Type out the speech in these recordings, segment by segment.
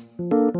คุ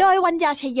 โดยวัญญาชยโย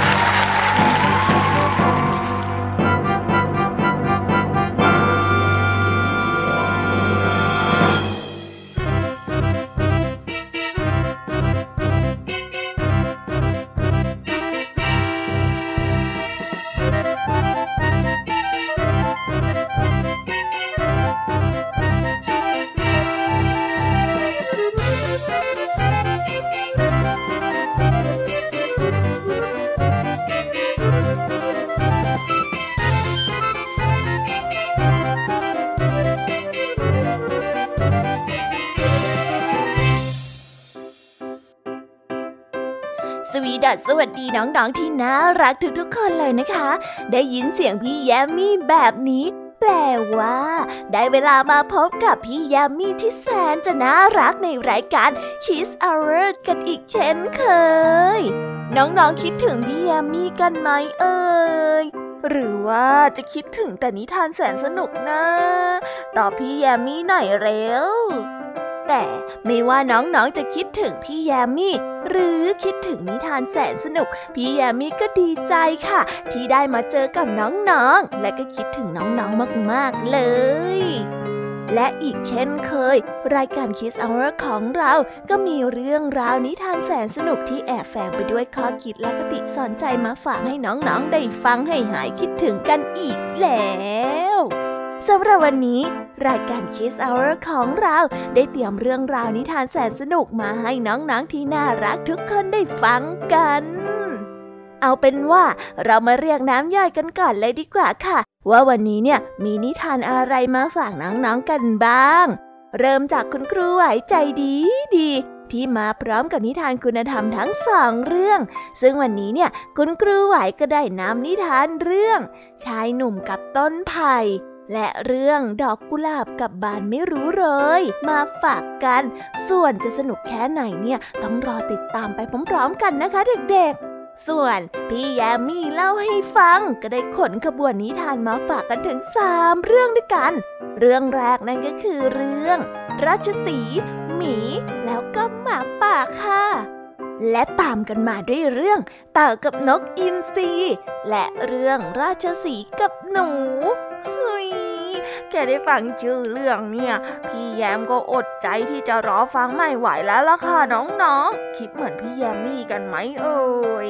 วัสดีน้องๆที่น่ารักทุกๆคนเลยนะคะ ได้ยินเสียงพี่แยมมี่แบบนี้ แปลว่า ได้เวลามาพบกับพี่ยามีที่แสนจะน่ารักในรายการ Kiss Hour กันอีกเช่นเคย น้องๆคิดถึงพี่ยามีกันไหมเอ่ยหรือว่าจะคิดถึงแต่นิทานแสนสนุกนะตอบพี่ยามีหน่อยเร็ว แต่ไม่ว่าน้องๆจะคิดถึงพี่แยมมี่ หรือคิดถึงนิทานแสนสนุก พี่แยมมี่ก็ดีใจค่ะ ที่ได้มาเจอกับน้องๆ และก็คิดถึงน้องๆมากๆเลยและอีกเช่นเคย รายการ Kiss Hour ของเราก็มีเรื่องราวนิทานแสนสนุกที่แอบแฝงไปด้วยข้อคิดและคติสอนใจมาฝากให้น้องๆ ได้ฟังให้หายคิดถึงกันอีกแล้ว สำหรับวันนี้ รายการ Kiss Hour ของเราได้เตรียมเรื่องราวนิทานแสนสนุกมาให้น้องๆที่น่ารักทุกคนได้ฟังกัน เอาเป็นว่าเรามาเรียกน้ำย่อยกันก่อนเลยดีกว่าค่ะ ว่าวันนี้เนี่ยมีนิทานอะไรมาฝากน้องๆกันบ้าง เริ่มจากคุณครูไหวใจดีดีที่มาพร้อมกับนิทานคุณธรรมทั้งสองเรื่อง ซึ่งวันนี้เนี่ยคุณครูไหวก็ได้นำนิทานเรื่อง ชายหนุ่มกับต้นไผ่ และเรื่องดอกกุหลาบกับบานไม่รู้เลย มาฝากกัน ส่วนจะสนุกแค่ไหนเนี่ย ต้องรอติดตามไปพร้อมๆกันนะคะเด็กๆส่วนพี่แยมมี่เล่าให้ฟังก็ได้ขนขบวนนิทานมาฝากกันถึงสามเรื่องด้วยกัน เรื่องแรกนั่นก็คือเรื่อง ราชสีหมี แล้วก็หมาป่าค่ะ และตามกันมาด้วยเรื่อง เต่ากับนกอินทรีและเรื่องราชสีกับหนูเฮ้ย แค่ได้ฟังชื่อเรื่องเนี่ย พี่แยมก็อดใจที่จะรอฟังไม่ไหวแล้วล่ะค่ะน้องๆ คิดเหมือนพี่แยมมี่กันไหมเอ่ย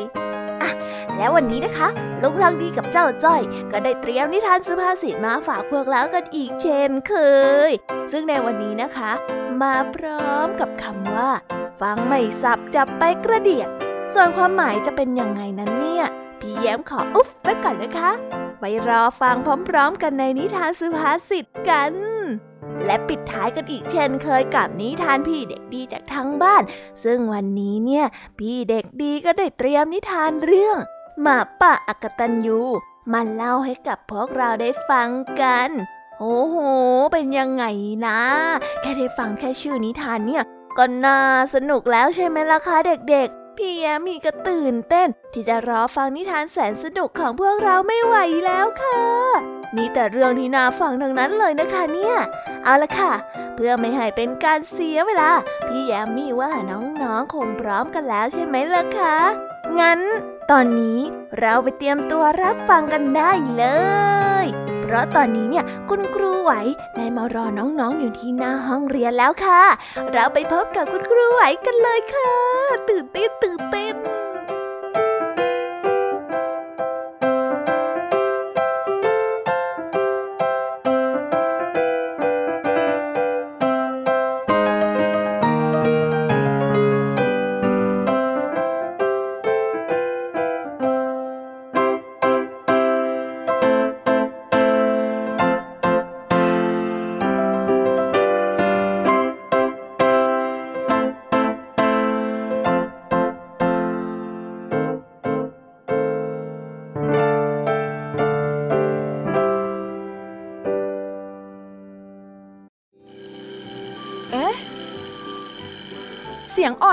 อะแล้ววันนี้นะคะลุงรังดีกับเจ้าจ้อย ก็ได้เตรียมนิทานสุภาษิตมาฝากพวกเรากันอีกเช่นเคย ซึ่งในวันนี้นะคะ มาพร้อมกับคำว่า ฟังไม่สับจับไปกระเดียดส่วนความหมายจะเป็นยังไงนั้นเนี่ย พี่แย้มขออุ๊บไว้ก่อนนะคะ ไปรอฟังพร้อมๆ กันในนิทานสุภาษิตกัน และปิดท้ายกันอีกเช่นเคยกับนิทานพี่เด็กดีจากทางบ้าน ซึ่งวันนี้เนี่ย พี่เด็กดีก็ได้เตรียมนิทานเรื่อง หมาป่าอักตันยูมาเล่าให้กับพวกเราได้ฟังกันโอ้โห เป็นยังไงนะ แค่ได้ฟังแค่ชื่อนิทานเนี่ยก็น่าสนุกแล้วใช่ไหมล่ะคะเด็ก พี่แยมีก็ตื่นเต้น ที่จะรอฟังนิทานแสนสนุกของพวกเราไม่ไหวแล้วค่ะ มีแต่เรื่องที่น่าฟังทั้งนั้นเลยนะคะเนี่ย เอาละค่ะ เพื่อไม่ให้เป็นการเสียเวลา พี่แยมมี่ว่าน้องๆคงพร้อมกันแล้วใช่ไหมล่ะคะ งั้น ตอนนี้เราไปเตรียมตัวรับฟังกันได้เลย พราะตอนนี้เนี่ยคุณครูไหวได้มารอน้องๆอยู่ที่หน้าห้องเรียนแล้วค่ะ เราไปพบกับคุณครูไหวกันเลยค่ะ ตื่นเต้นตื่นเต้น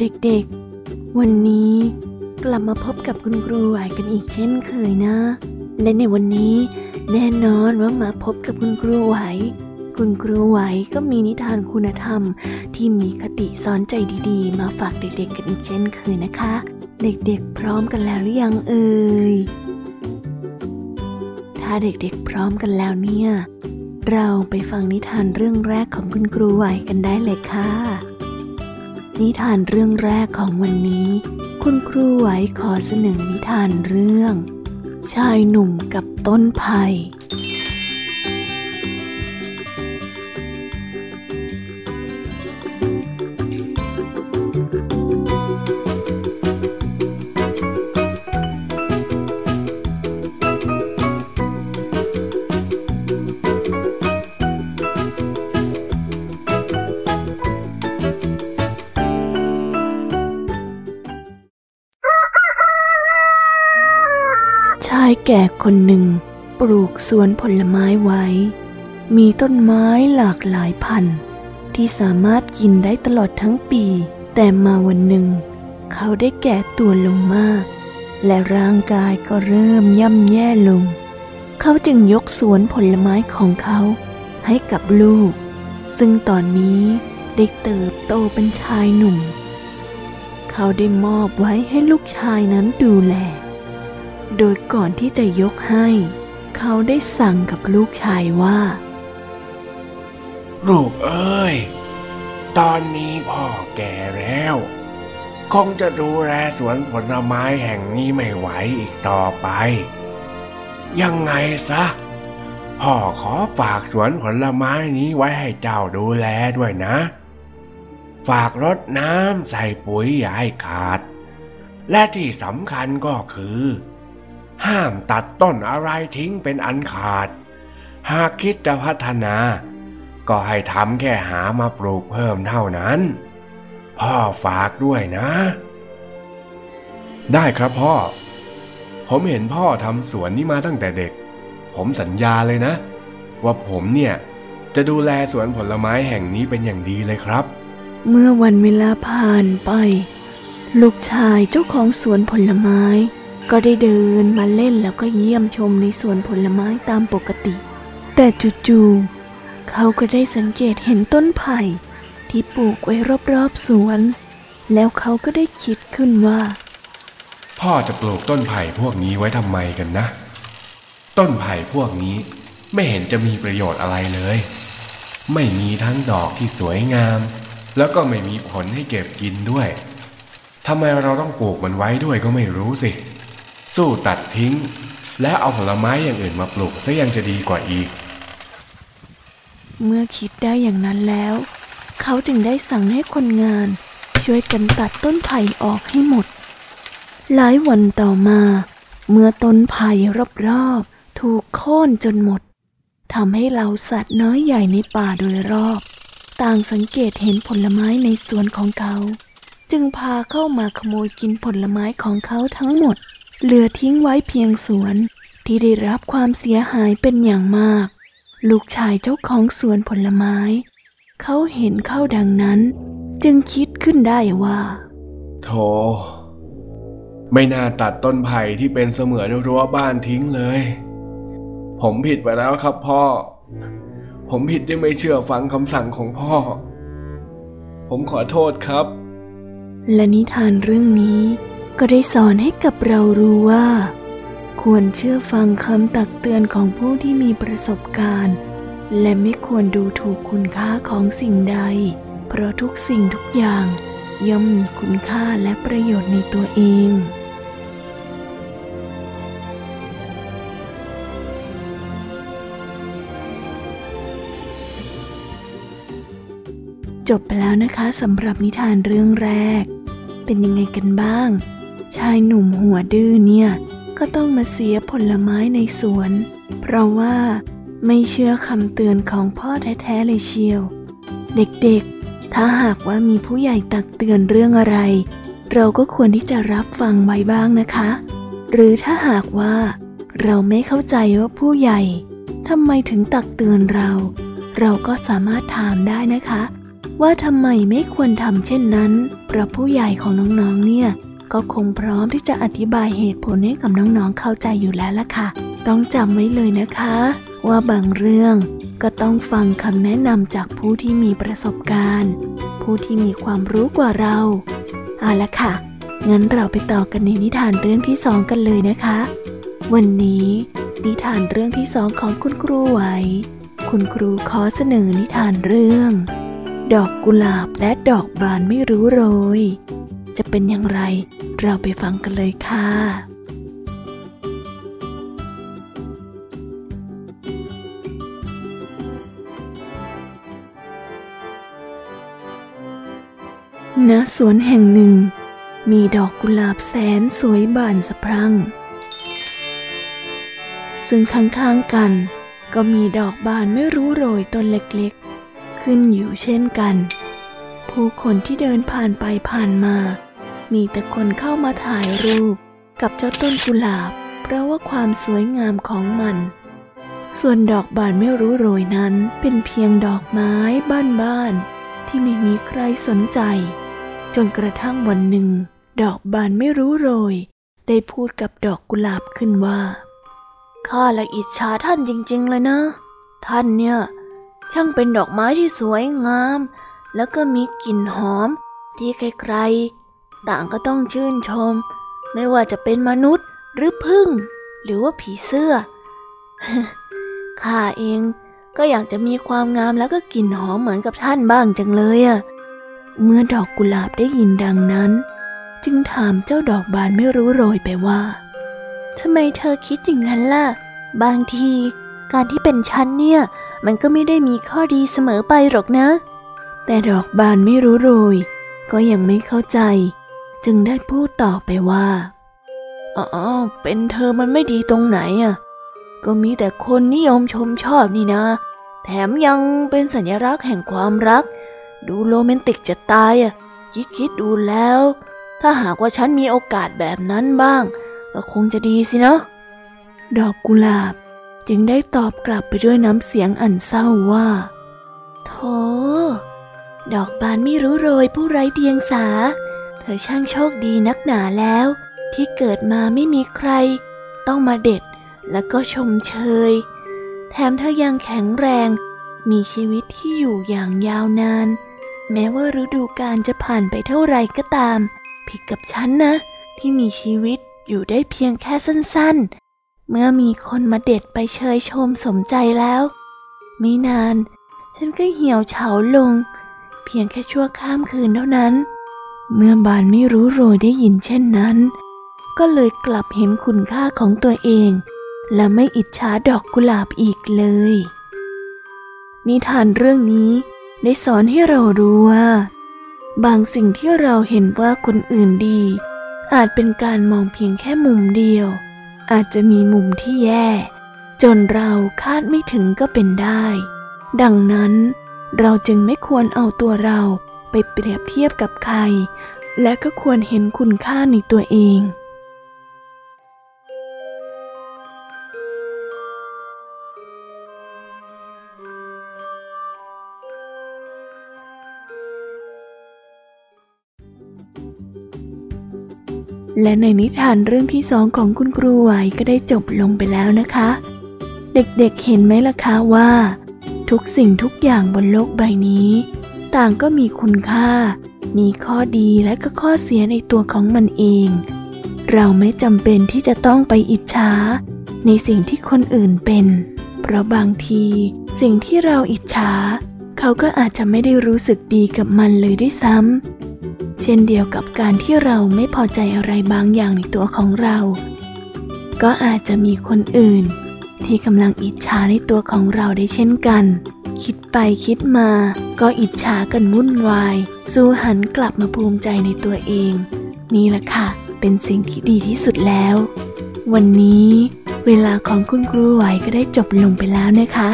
เด็กๆ วันนี้กลับมาพบกับคุณครูไหวกันอีกเช่นเคยนะ และในวันนี้แน่นอนว่ามาพบกับคุณครูไหว คุณครูไหวก็มีนิทานคุณธรรม ที่มีคติสอนใจดีๆ มาฝากเด็กๆ กันอีกเช่นเคยนะคะ เด็กๆ พร้อมกันแล้วหรือยังเอ่ย ถ้าเด็กๆ พร้อมกันแล้วเนี่ย เราไปฟังนิทานเรื่องแรกของคุณครูไหวกันได้เลยค่ะ นิทานเรื่องแรกของวันนี้ คุณครูไหวขอเสนอนิทานเรื่อง ชายหนุ่มกับต้นไผ่ แก่คนหนึ่ง ปลูกสวนผลไม้ไว้ มีต้นไม้หลากหลายพันธุ์ ที่สามารถกินได้ตลอดทั้งปี แต่มาวันหนึ่ง เขาได้แก่ตัวลงมาก และร่างกายก็เริ่มย่ำแย่ลง เขาจึงยกสวนผลไม้ของเขาให้กับลูก ซึ่งตอนนี้ได้เติบโตเป็นชายหนุ่ม เขาได้มอบไว้ให้ลูกชายนั้นดูแล โดยก่อนที่จะยกให้ เขาได้สั่งกับลูกชายว่า ลูกเอ้ย ตอนนี้พ่อแก่แล้ว คงจะดูแลสวนผลไม้แห่งนี้ไม่ไหวอีกต่อไป ยังไงซะ พ่อขอฝากสวนผลไม้นี้ไว้ให้เจ้าดูแลด้วยนะ ฝากรดน้ำใส่ปุ๋ยอย่าให้ขาดและที่สำคัญก็คือ ห้ามตัดต้นอะไรทิ้งเป็นอันขาด หากคิดจะพัฒนา ก็ให้ทำแค่หามาปลูกเพิ่มเท่านั้น พ่อฝากด้วยนะ ได้ครับพ่อ ผมเห็นพ่อทำสวนนี้มาตั้งแต่เด็ก ผมสัญญาเลยนะ ว่าผมเนี่ยจะดูแลสวนผลไม้แห่งนี้เป็นอย่างดีเลยครับ เมื่อวันเวลาผ่านไป ลูกชายเจ้าของสวนผลไม้ ก็ได้เดินมาเล่นแล้วก็เยี่ยมชมในสวนผลไม้ตามปกติ แต่จู่ๆเขาก็ได้สังเกตเห็นต้นไผ่ ที่ปลูกไว้รอบๆสวน แล้วเขาก็ได้คิดขึ้นว่า พ่อจะปลูกต้นไผ่พวกนี้ไว้ทำไมกันนะ ต้นไผ่พวกนี้ไม่เห็นจะมีประโยชน์อะไรเลย ไม่มีทั้งดอกที่สวยงาม แล้วก็ไม่มีผลให้เก็บกินด้วยทำไมเราต้องปลูกมันไว้ด้วยก็ไม่รู้สิ สู้ตัดทิ้ง และเอาผลไม้อย่างอื่นมาปลูกซะยังจะดีกว่าอีก เมื่อคิดได้อย่างนั้นแล้ว เขาจึงได้สั่งให้คนงาน ช่วยกันตัดต้นไผ่ออกให้หมด หลายวันต่อมา เมื่อต้นไผ่รอบๆถูกโค่นจนหมดทำให้เหล่าสัตว์น้อยใหญ่ในป่าโดยรอบ ต่างสังเกตเห็นผลไม้ในสวนของเขา จึงพาเข้ามาขโมยกินผลไม้ของเขาทั้งหมด เหลือทิ้งไว้เพียงสวนที่ได้รับความเสียหายเป็นอย่างมาก ลูกชายเจ้าของสวนผลไม้ เขาเห็นเข้าดังนั้น จึงคิดขึ้นได้ว่าโธ่ไม่น่าตัดต้นไผ่ที่เป็นเสมือนรั้วบ้านทิ้งเลย ผมผิดไปแล้วครับพ่อ ผมผิดที่ไม่เชื่อฟังคำสั่งของพ่อ ผมขอโทษครับ และนิทานเรื่องนี้ ก็ได้สอนให้กับเรารู้ว่า ควรเชื่อฟังคำตักเตือนของผู้ที่มีประสบการณ์ และไม่ควรดูถูกคุณค่าของสิ่งใด เพราะทุกสิ่งทุกอย่างย่อมมีคุณค่าและประโยชน์ในตัวเองจบไปแล้วนะคะสำหรับนิทานเรื่องแรก เป็นยังไงกันบ้าง ชายหนุ่มหัวดื้อเนี่ยก็ต้องมาเสียผลไม้ในสวน เพราะว่าไม่เชื่อคำเตือนของพ่อแท้ๆเลยเชียว เด็กๆ ถ้าหากว่ามีผู้ใหญ่ตักเตือนเรื่องอะไร เราก็ควรที่จะรับฟังไว้บ้างนะคะ หรือถ้าหากว่า เราไม่เข้าใจว่าผู้ใหญ่ทำไมถึงตักเตือนเรา เราก็สามารถถามได้นะคะ ว่าทำไมไม่ควรทำเช่นนั้นเพราะผู้ใหญ่ของน้องๆเนี่ย ก็คงพร้อมที่จะอธิบายเหตุผลให้กับน้องๆเข้าใจอยู่แล้วล่ะค่ะ ต้องจำไว้เลยนะคะ ว่าบางเรื่องก็ต้องฟังคำแนะนำจากผู้ที่มีประสบการณ์ ผู้ที่มีความรู้กว่าเราเอาละค่ะ งั้นเราไปต่อกันในนิทานเรื่องที่สองกันเลยนะคะ วันนี้นิทานเรื่องที่สองของคุณครูไหว คุณครูขอเสนอนิทานเรื่อง ดอกกุหลาบและดอกบานไม่รู้โรย จะเป็นอย่างไร เราไปฟังกันเลยค่ะณสวนแห่งหนึ่ง มีดอกกุหลาบแสนสวยบานสะพรั่ง ซึ่งข้างๆกัน ก็มีดอกบานไม่รู้โรยต้นเล็กๆ ขึ้นอยู่เช่นกัน ผู้คนที่เดินผ่านไปผ่านมา มีแต่คนเข้ามาถ่ายรูป กับเจ้าต้นกุหลาบ เพราะว่าความสวยงามของมัน ส่วนดอกบานไม่รู้โรยนั้นเป็นเพียงดอกไม้บ้านๆที่ไม่มีใครสนใจ จนกระทั่งวันหนึ่ง ดอกบานไม่รู้โรย ได้พูดกับดอกกุหลาบขึ้นว่าข้าละอิจฉาท่านจริงๆเลยนะ ท่านเนี่ยช่างเป็นดอกไม้ที่สวยงาม แล้วก็มีกลิ่นหอม ที่ใครๆ ต่างก็ต้องชื่นชม ไม่ว่าจะเป็นมนุษย์หรือพึ่ง หรือว่าผีเสื้อ ข้าเองก็อยากจะมีความงามแล้วก็กลิ่นหอมเหมือนกับท่านบ้างจังเลยอะเมื่อดอกกุหลาบได้ยินดังนั้น จึงถามเจ้าดอกบานไม่รู้โรยไปว่าทำไมเธอคิดอย่างนั้นล่ะ บางทีการที่เป็นฉันเนี่ย มันก็ไม่ได้มีข้อดีเสมอไปหรอกนะ แต่ดอกบานไม่รู้โรย ก็ยังไม่เข้าใจ จึงได้พูดต่อไปว่า อ๋อ เป็นเธอมันไม่ดีตรงไหนอะ ก็มีแต่คนนิยมชมชอบนี่นะ แถมยังเป็นสัญลักษณ์แห่งความรัก ดูโรแมนติกจะตายอะ คิดคิดดูแล้ว ถ้าหากว่าฉันมีโอกาสแบบนั้นบ้าง ก็คงจะดีสินะ ดอกกุหลาบจึงได้ตอบกลับไปด้วยน้ำเสียงอันเศร้าว่า โธดอกบานไม่รู้โรยผู้ไร้เดียงสา ธอช่างโชคดีนักหนาแล้ว ที่เกิดมาไม่มีใคร ต้องมาเด็ดแล้วก็ชมเชย แถมเธอยังแข็งแรง มีชีวิตที่อยู่อย่างยาวนาน แม้ว่าฤดูกาลจะผ่านไปเท่าไรก็ตาม ผิดกับฉันนะ ที่มีชีวิตอยู่ได้เพียงแค่สั้นๆ เมื่อมีคนมาเด็ดไปเชยชมสมใจแล้วไม่นาน ฉันก็เหี่ยวเฉาลง เพียงแค่ชั่วข้ามคืนเท่านั้น เมื่อบานไม่รู้โรยได้ยินเช่นนั้น ก็เลยกลับเห็นคุณค่าของตัวเอง และไม่อิจฉาดอกกุหลาบอีกเลย นิทานเรื่องนี้ได้สอนให้เรารู้ว่า บางสิ่งที่เราเห็นว่าคนอื่นดี อาจเป็นการมองเพียงแค่มุมเดียว อาจจะมีมุมที่แย่ จนเราคาดไม่ถึงก็เป็นได้ ดังนั้นเราจึงไม่ควรเอาตัวเรา ไปเปรียบเทียบกับใคร และก็ควรเห็นคุณค่าในตัวเองและในนิทานเรื่องที่สองของคุณครูไหวก็ได้จบลงไปแล้วนะคะ เด็กๆเห็นไหมล่ะคะว่า ทุกสิ่งทุกอย่างบนโลกใบนี้ ต่างก็มีคุณค่า มีข้อดีและก็ข้อเสียในตัวของมันเอง เราไม่จำเป็นที่จะต้องไปอิจฉาในสิ่งที่คนอื่นเป็น เพราะบางที สิ่งที่เราอิจฉาเขาก็อาจจะไม่ได้รู้สึกดีกับมันเลยด้วยซ้ำ เช่นเดียวกับการที่เราไม่พอใจอะไรบางอย่างในตัวของเรา ก็อาจจะมีคนอื่น ที่กำลังอิจฉาในตัวของเราได้เช่นกัน คิดไปคิดมา ก็อิจฉากันวุ่นวายสู้หันกลับมาภูมิใจในตัวเอง นี่แหละค่ะ เป็นสิ่งที่ดีที่สุดแล้ว วันนี้เวลาของคุณครูไหวก็ได้จบลงไปแล้วนะคะ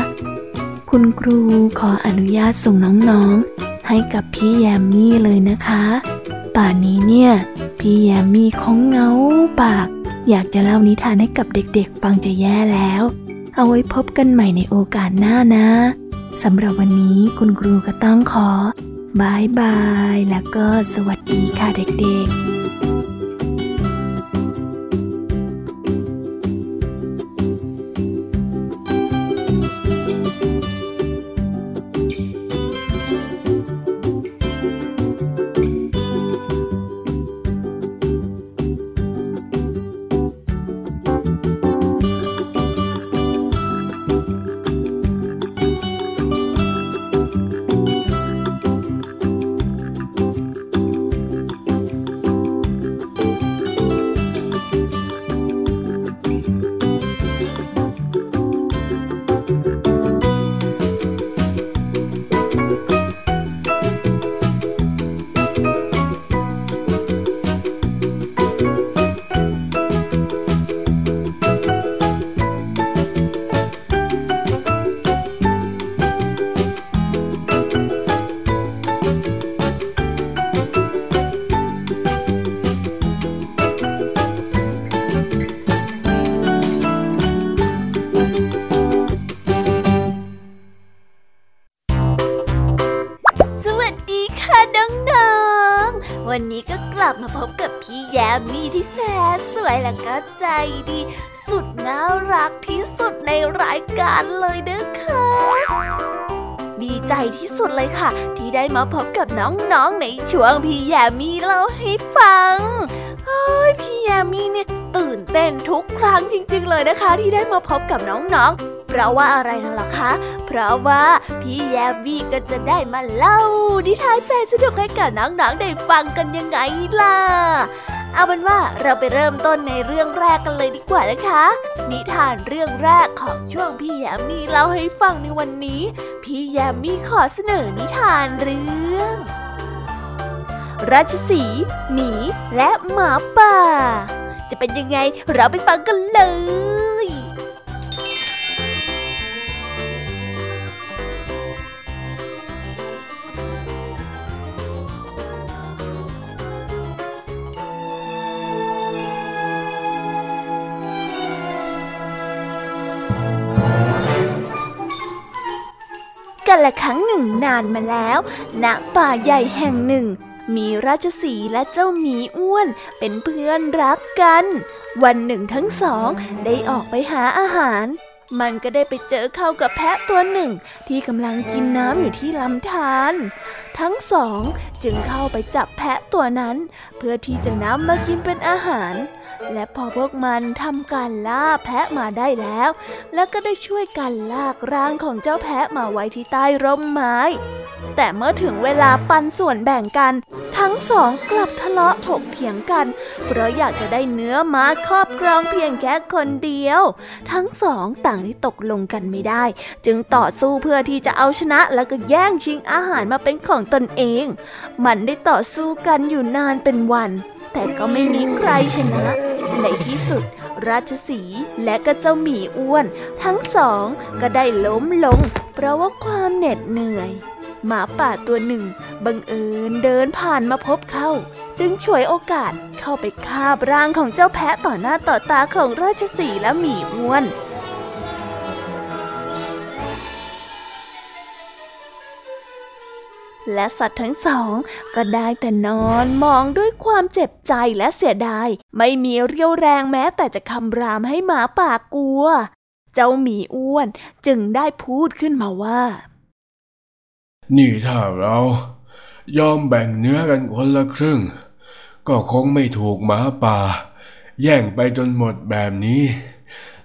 คุณครูขออนุญาตส่งน้องๆ ให้กับพี่แยมมี่เลยนะคะ ป่านนี้เนี่ย พี่แยมมี่คงเงาปาก อยากจะเล่านิทานให้กับเด็กๆ ฟังจะแย่แล้ว เอาไว้พบกันใหม่ในโอกาสหน้านะ สำหรับวันนี้คุณครูก็ต้องขอบายบาย แล้วก็สวัสดีค่ะเด็กๆ แยมมี่ที่แสนสวยและก็ใจดี สุดน่ารักที่สุดในรายการเลยนะคะดีใจที่สุดเลยค่ะ ที่ได้มาพบกับน้องๆในช่วงพี่แยมมี่เล่าให้ฟังเฮ้ยพี่แยมมี่เนี่ยตื่นเต้นทุกครั้งจริง ๆ เลยนะคะ ที่ได้มาพบกับน้องๆ เพราะว่าอะไรนั่นล่ะคะ เพราะว่าพี่แยมมี่ก็จะได้มาเล่านิทานแสนสนุกให้กับน้องๆได้ฟังกันยังไงล่ะ เอาเป็นว่าเราไปเริ่มต้นในเรื่องแรกกันเลยดีกว่านะคะ นิทานเรื่องแรกของช่วงพี่แยมมี่เล่าให้ฟังในวันนี้ พี่แยมมี่ขอเสนอนิทานเรื่อง ราชสีห์หมีและหมาป่า จะเป็นยังไงเราไปฟังกันเลย ละครั้งหนึ่งนานมาแล้ว ณ ป่าใหญ่แห่งหนึ่ง มีราชสีและเจ้าหมีอ้วนเป็นเพื่อนรักกัน วันหนึ่งทั้งสองได้ออกไปหาอาหาร มันก็ได้ไปเจอเข้ากับแพะตัวหนึ่ง ที่กำลังกินน้ำอยู่ที่ลำธารทั้งสองจึงเข้าไปจับแพะตัวนั้น เพื่อที่จะนำมากินเป็นอาหาร และพอพวกมันทำการล่าแพะมาได้แล้ว แล้วก็ได้ช่วยกันลากร่างของเจ้าแพะมาไว้ที่ใต้ร่มไม้ แต่เมื่อถึงเวลาปันส่วนแบ่งกัน ทั้งสองกลับทะเลาะถกเถียงกัน เพราะอยากจะได้เนื้อม้าครอบครองเพียงแค่คนเดียว ทั้งสองต่างได้ตกลงกันไม่ได้ จึงต่อสู้เพื่อที่จะเอาชนะแล้วก็แย่งชิงอาหารมาเป็นของตนเอง มันได้ต่อสู้กันอยู่นานเป็นวัน แต่ก็ไม่มีใครชนะ ในที่สุด ราชสีและก็เจ้าหมีอ้วน ทั้งสองก็ได้ล้มลง เพราะว่าความเหน็ดเหนื่อย หมาป่าตัวหนึ่ง บังเอิญเดินผ่านมาพบเข้าจึงฉวยโอกาสเข้าไปคาบร่างของเจ้าแพะต่อหน้าต่อตาของราชสีและหมีอ้วน และสัตว์ทั้งสอง ก็ได้แต่นอนมองด้วยความเจ็บใจและเสียดาย ไม่มีเรี่ยวแรงแม้แต่จะคำรามให้หมาป่ากลัว เจ้าหมีอ้วนจึงได้พูดขึ้นมาว่า นี่ถ้าเรายอมแบ่งเนื้อกันคนละครึ่ง ก็คงไม่ถูกหมาป่า แย่งไปจนหมดแบบนี้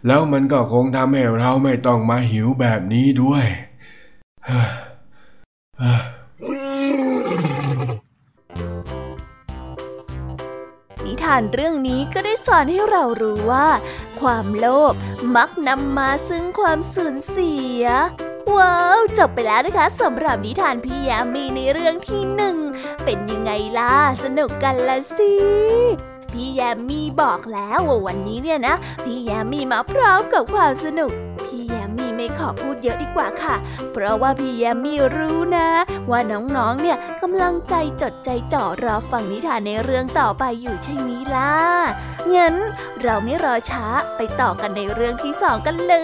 แล้วมันก็คงทำให้เราไม่ต้องมาหิวแบบนี้ด้วย เฮ้อานเรื่องนี้ก็ได้สอนให้เรารู้ว่า ความโลภมักนำมาซึ่งความสูญเสีย ว้าว จบไปแล้วนะคะสำหรับนิทานพี่ยามีในเรื่องที่หนึ่ง เป็นยังไงล่ะ สนุกกันละสิพี่แยมมี่บอกแล้วว่าวันนี้เนี่ยนะ พี่แยมมี่มาพร้อมกับความสนุก พี่แยมมี่ ไม่ขอพูดเยอะดีกว่าค่ะ เพราะว่าพี่แยมมี่รู้นะ ว่าน้องๆ เนี่ยกำลังใจจดใจจ่อรอฟังนิทานในเรื่องต่อไปอยู่ใช่ไหมล่ะ งั้นเราไม่รอช้าไปต่อกันในเรื่องที่สองกันเล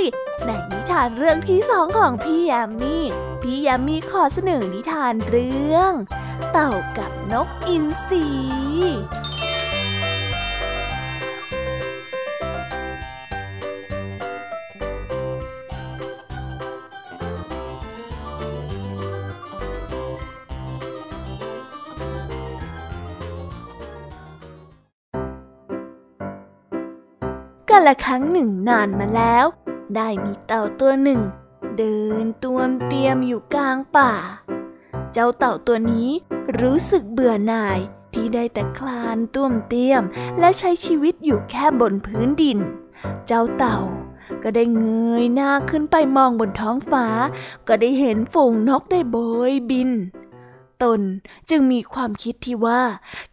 ย ในนิทานเรื่องที่สองของพี่แยมมี่ พี่แยมมี่ขอเสนอนิทานเรื่อง เต่ากับนกอินทรี ละครั้งหนึ่งนานมาแล้ว ได้มีเต่าตัวหนึ่ง เดินตวมเตียมอยู่กลางป่า เจ้าเต่าตัวนี้รู้สึกเบื่อหน่ายที่ได้แต่คลานต้วมเตียม และใช้ชีวิตอยู่แค่บนพื้นดิน เจ้าเต่าก็ได้เงยหน้าขึ้นไปมองบนท้องฟ้า ก็ได้เห็นฝูงนกได้โบยบิน ตนจึงมีความคิดที่ว่า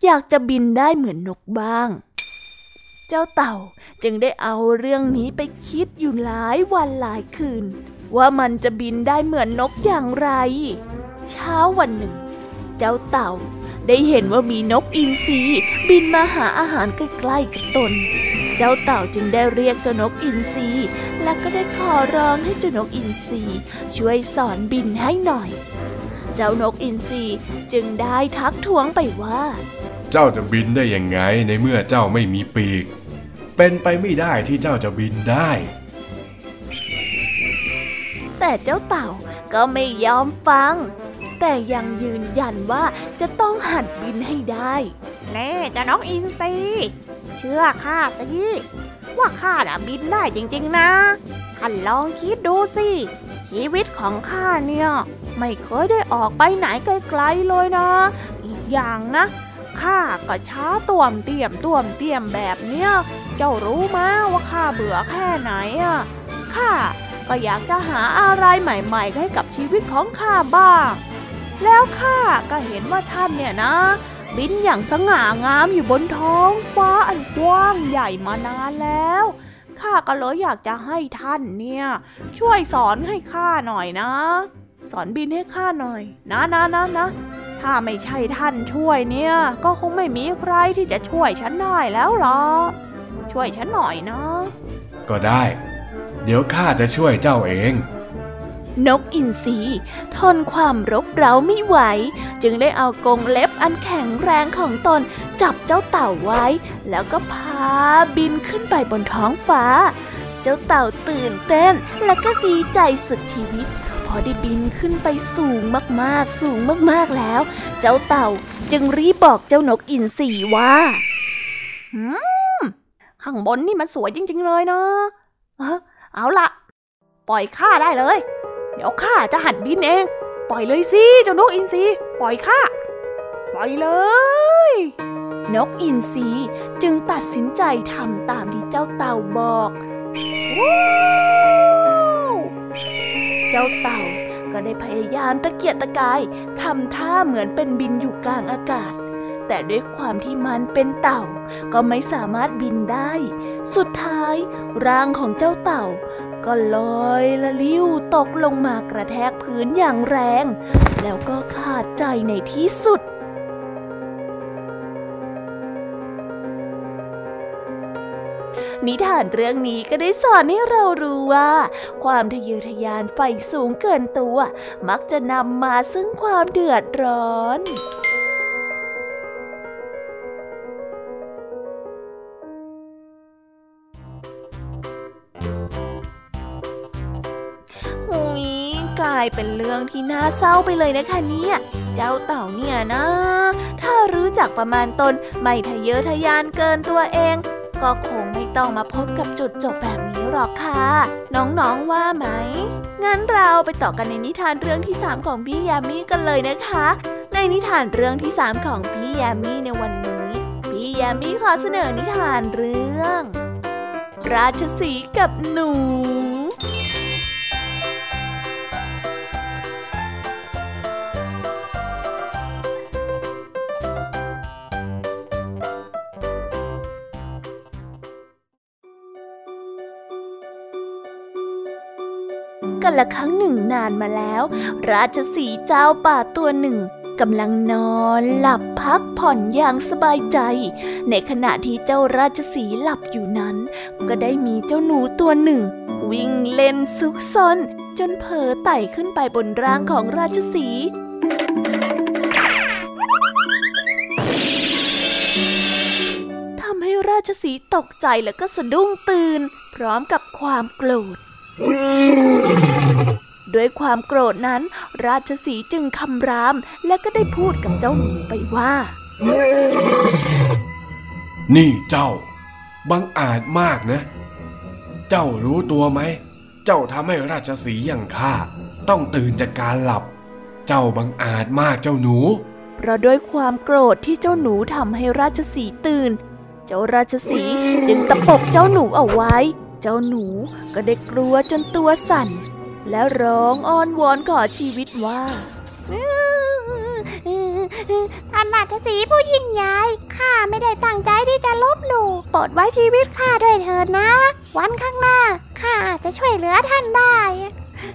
อยากจะบินได้เหมือนนกบ้าง เจ้าเต่าจึงได้เอาเรื่องนี้ไปคิดอยู่หลายวันหลายคืน ว่ามันจะบินได้เหมือนนกอย่างไร เช้าวันหนึ่ง เจ้าเต่าได้เห็นว่ามีนกอินทรีบินมาหาอาหารใกล้ๆกับตน เจ้าเต่าจึงได้เรียกเจ้านกอินทรีและก็ได้ขอร้องให้เจ้านกอินทรีช่วยสอนบินให้หน่อย เจ้านกอินทรีจึงได้ทักท้วงไปว่า เจ้าจะบินได้ยังไงในเมื่อเจ้าไม่มีปีก เป็นไปไม่ได้ที่เจ้าจะบินได้ แต่เจ้าเต่าก็ไม่ยอมฟัง แต่ยังยืนยันว่าจะต้องหัดบินให้ได้ แน่จะน้องอินซีเชื่อข้าสิว่าข้าน่ะบินได้จริง ๆ นะท่านลองคิดดูสิ ชีวิตของข้าเนี่ย ไม่เคยได้ออกไปไหนไกลๆเลยนะ อีกอย่างนะ ข้าก็ช้าต่วมเตี่ยมต่วมเตี่ยมแบบเนี้ย เจ้ารู้มาว่าข้าเบื่อแค่ไหนอะ ข้าก็อยากจะหาอะไรใหม่ๆ ให้กับชีวิตของข้าบ้าง แล้วข้าก็เห็นว่าท่านเนี่ยนะ บินอย่างสง่างามอยู่บนท้องฟ้าอันกว้างใหญ่มานานแล้วข้าก็เลยอยากจะให้ท่านเนี่ย ช่วยสอนให้ข้าหน่อยนะ สอนบินให้ข้าหน่อย นะนะนะนะ ถ้าไม่ใช่ท่านช่วยเนี่ย ก็คงไม่มีใครที่จะช่วยฉันได้แล้วหรอกช่วยฉันหน่อยนะ ก็ได้ เดี๋ยวข้าจะช่วยเจ้าเอง นกอินทรีทนความรบเร้าไม่ไหว จึงได้เอากรงเล็บอันแข็งแรงของตน จับเจ้าเต่าไว้ แล้วก็พาบินขึ้นไปบนท้องฟ้า เจ้าเต่าตื่นเต้นและก็ดีใจสุดชีวิต พอได้บินขึ้นไปสูงมากๆ สูงมากๆแล้ว เจ้าเต่าจึงรีบบอกเจ้านกอินทรีว่าหืมข้างบนนี่มันสวยจริง ๆ เลยเนาะเออเอาละปล่อยข้าได้เลย เดี๋ยวข้าจะหัดบินเอง ปล่อยเลยสิเจ้านกอินทรีปล่อยข้าปล่อยเลย นกอินทรีจึงตัดสินใจทำตามที่เจ้าเต่าบอก เจ้าเต่าก็ได้พยายามตะเกียกตะกายทำท่าเหมือนเป็นบินอยู่กลางอากาศ แต่ด้วยความที่มันเป็นเต่า ก็ไม่สามารถบินได้ สุดท้ายร่างของเจ้าเต่า ก็ลอยละลิ้วตกลงมากระแทกพื้นอย่างแรง แล้วก็ขาดใจในที่สุด นิทานเรื่องนี้ก็ได้สอนให้เรารู้ว่า ความทะเยอทะยานใฝ่สูงเกินตัว มักจะนำมาซึ่งความเดือดร้อนหุยกลายเป็นเรื่องที่น่าเศร้าไปเลยนะคะเนี่ย เจ้าเต่าเนี่ยนะ ถ้ารู้จักประมาณตน ไม่ทะเยอทะยานเกินตัวเอง ก็คงไม่ต้องมาพบกับจุดจบแบบนี้หรอกค่ะ น้องๆว่าไหม งั้นเราไปต่อกันในนิทานเรื่องที่ 3 ของพี่ยามีกันเลยนะคะ ในนิทานเรื่องที่ 3 ของพี่ยามีในวันนี้ พี่ยามีขอเสนอนิทานเรื่อง ราชสีกับหนู กันละครั้งหนึ่งนานมาแล้ว ราชสีเจ้าป่าตัวหนึ่งกำลังนอนหลับพักผ่อนอย่างสบายใจ ในขณะที่เจ้าราชสีหลับอยู่นั้น ก็ได้มีเจ้าหนูตัวหนึ่ง วิ่งเล่นซุกซนจนเผลอไต่ขึ้นไปบนร่างของราชสีทำให้ราชสีตกใจแล้วก็สะดุ้งตื่น พร้อมกับความโกรธ ด้วยความโกรธนั้น ราชสีห์จึงคำรามและก็ได้พูดกับเจ้าหนูไปว่า นี่เจ้า บังอาจมากนะ เจ้ารู้ตัวไหม เจ้าทำให้ราชสีห์อย่างข้าต้องตื่นจากการหลับ เจ้าบังอาจมากเจ้าหนู เพราะด้วยความโกรธที่เจ้าหนูทำให้ราชสีห์ตื่น เจ้าราชสีห์จึงตะปบเจ้าหนูเอาไว้ เจ้าหนูก็ได้กลัวจนตัวสั่น และร้องอ้อนวอนขอชีวิตว่าท่านราชสีห์ผู้ยิ่งใหญ่ข้าไม่ได้ตั้งใจที่จะลบหลู่โปรดไว้ชีวิตข้าด้วยเถิดนะ วันข้างหน้าข้าอาจจะช่วยเหลือท่านได้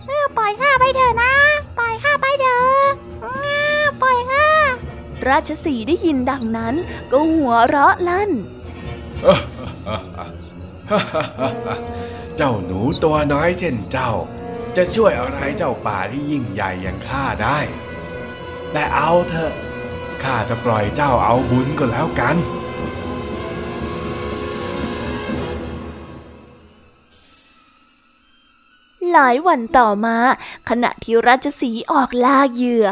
เออปล่อยข้าไปเถอะนะ ปล่อยข้าไปเถอะอ้าปล่อยข้าราชสีห์ได้ยินดังนั้น ก็หัวเราะลั่น เจ้าหนูตัวน้อยเช่นเจ้า จะช่วยอะไรเจ้าป่าที่ยิ่งใหญ่อย่างข้าได้ แต่เอาเถอะข้าจะปล่อยเจ้าเอาบุญก็แล้วกันหลายวันต่อมา ขณะที่ราชสีห์ออกล่าเหยื่อ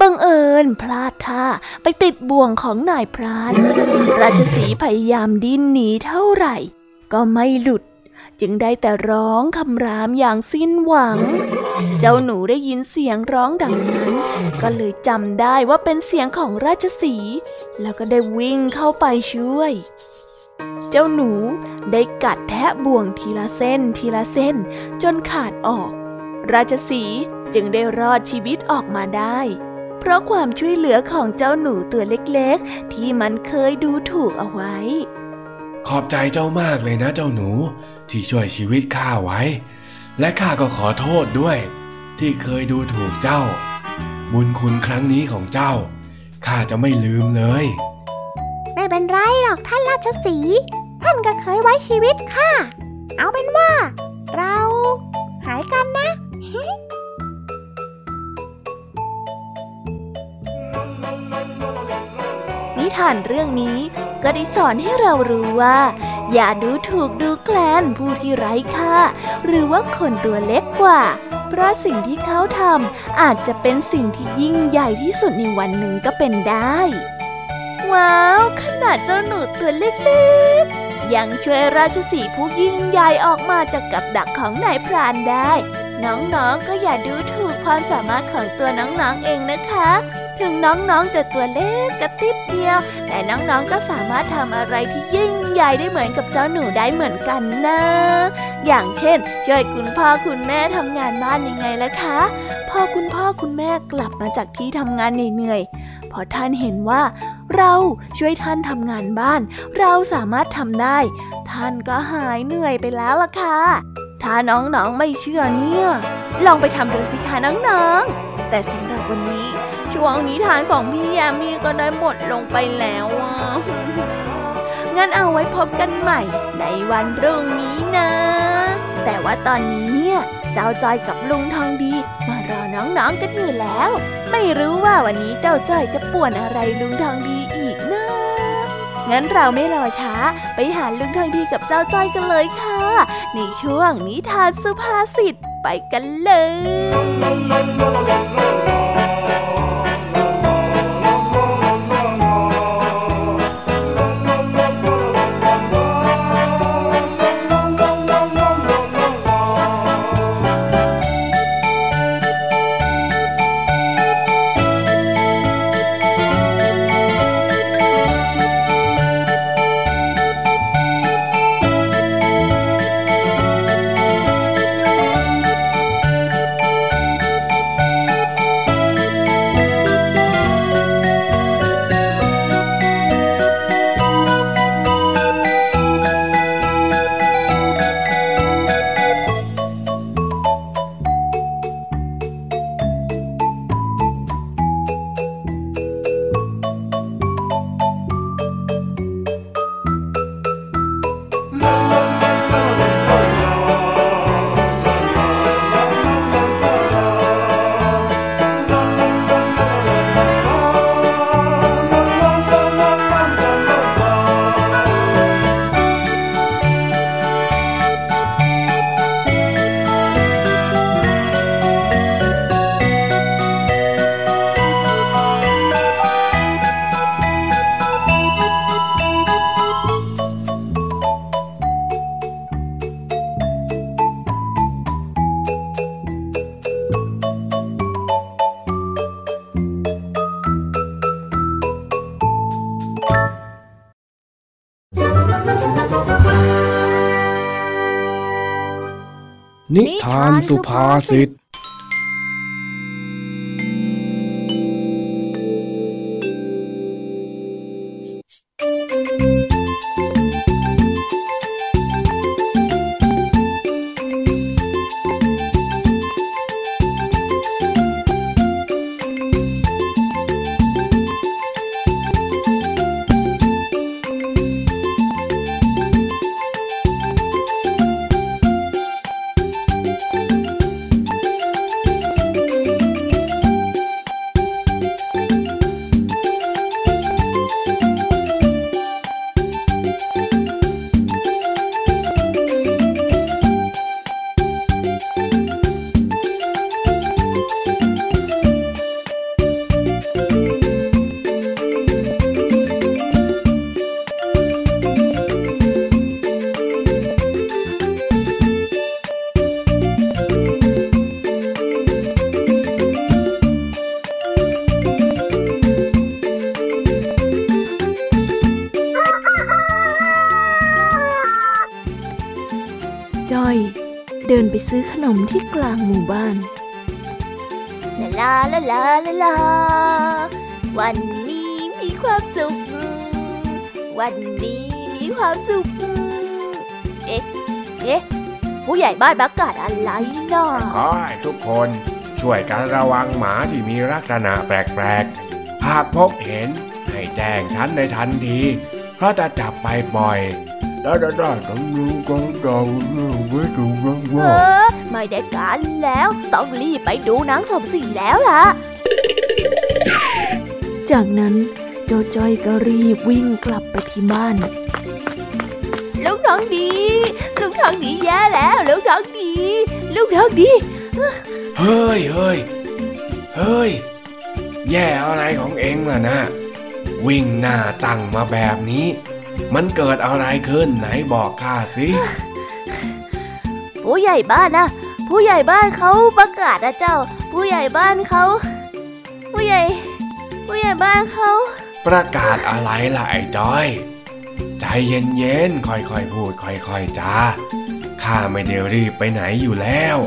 บังเอิญพลาดท่าไปติดบ่วงของนายพราน ราชสีห์พยายามดิ้นหนีเท่าไหร่ ก็ไม่หลุด จึงได้แต่ร้องคำรามอย่างสิ้นหวัง เจ้าหนูได้ยินเสียงร้องดังนั้น ก็เลยจำได้ว่าเป็นเสียงของราชสี แล้วก็ได้วิ่งเข้าไปช่วยเจ้าหนูได้กัดแทะบ่วงทีละเส้นทีละเส้น จนขาดออก ราชสีจึงได้รอดชีวิตออกมาได้ เพราะความช่วยเหลือของเจ้าหนูตัวเล็กๆ ที่มันเคยดูถูกเอาไว้ ขอบใจเจ้ามากเลยนะเจ้าหนูที่ช่วยชีวิตข้าไว้ และข้าก็ขอโทษด้วย ที่เคยดูถูกเจ้า บุญคุณครั้งนี้ของเจ้าข้าจะไม่ลืมเลย ไม่เป็นไรหรอกท่านราชสีห์ท่านก็เคยไว้ชีวิตข้าเอาเป็นว่า เราหายกันนะนิทานเรื่องนี้ ก็ได้สอนให้เรารู้ว่า อย่าดูถูกดูแคลนผู้ที่ไร้ค่า หรือว่าคนตัวเล็กกว่า เพราะสิ่งที่เขาทำอาจจะเป็นสิ่งที่ยิ่งใหญ่ที่สุดในวันหนึ่งก็เป็นได้ ว้าว ขนาดเจ้าหนูตัวเล็กๆ ยังช่วยราชสีผู้ยิ่งใหญ่ออกมาจากกับดักของนายพรานได้ น้องๆก็อย่าดูถูกความสามารถของตัวน้องๆเองนะคะ ถึงน้องๆจะตัวเล็กกระติดเดียว แต่น้องๆก็สามารถทำอะไรที่ยิ่งใหญ่ได้เหมือนกับเจ้าหนูได้เหมือนกันนะ อย่างเช่น ช่วยคุณพ่อคุณแม่ทำงานบ้านยังไงล่ะคะพอคุณพ่อคุณแม่กลับมาจากที่ทำงานเหนื่อยๆพอท่านเห็นว่าเราช่วยท่านทำงานบ้าน เราสามารถทำได้ ท่านก็หายเหนื่อยไปแล้วล่ะค่ะ ถ้าน้องๆไม่เชื่อเนี่ย ลองไปทำดูสิคะน้องๆ แต่สำหรับวันนี้ ช่วงนิทานของพี่ยามีก็ได้หมดลงไปแล้วอะงั้นเอาไว้พบกันใหม่ในวันพรุ่งนี้นะ แต่ว่าตอนนี้เนี่ยเจ้าจอยกับลุงทองดี มารอน้องๆกันอยู่แล้ว ไม่รู้ว่าวันนี้เจ้าจอยจะป่วนอะไรลุงทองดีอีกนะงั้นเราไม่รอช้า ไปหาลุงทองดีกับเจ้าจ้อยกันเลยค่ะ ในช่วงนิทานสุภาษิตไปกันเลยา บ้านประกาศอะไรน่ะขอให้ทุกคนช่วยกันระวังหมาที่มีลักษณะแปลกๆ หากพบเห็นให้แจ้งฉันในทันที เพราะจะจับไปปล่อยแล้วจะได้ต้องรู้กองเก่าไม่ถูกบ้างเอว่าอไม่ได้การแล้ว ต้องรีบไปดูหนังสมศรีแล้วล่ะ จากนั้นโจจ้อยก็รีบวิ่งกลับไปที่บ้าน ลูกน้องดีลูก น้องดีแย่แล้วลูกน้องดี ลูกน้องดีเฮ้ยเฮ้ยเฮ้ยแย่อะไรของเองล่ะนะวิ่งหน้าตั้งมาแบบนี้ มันเกิดอะไรขึ้นไหนบอกข้าสิผู้ใหญ่บ้านนะผู้ใหญ่บ้านเขาประกาศนะเจ้า ผู้ใหญ่บ้านเขาผู้ใหญ่ ผู้ใหญ่บ้านเขาประกาศอะไรล่ะไอ้จ้อย ใจเย็นๆ ค่อยๆ พูด ค่อยๆจาข้าไม่ได้รีบไปไหนอยู่แล้ว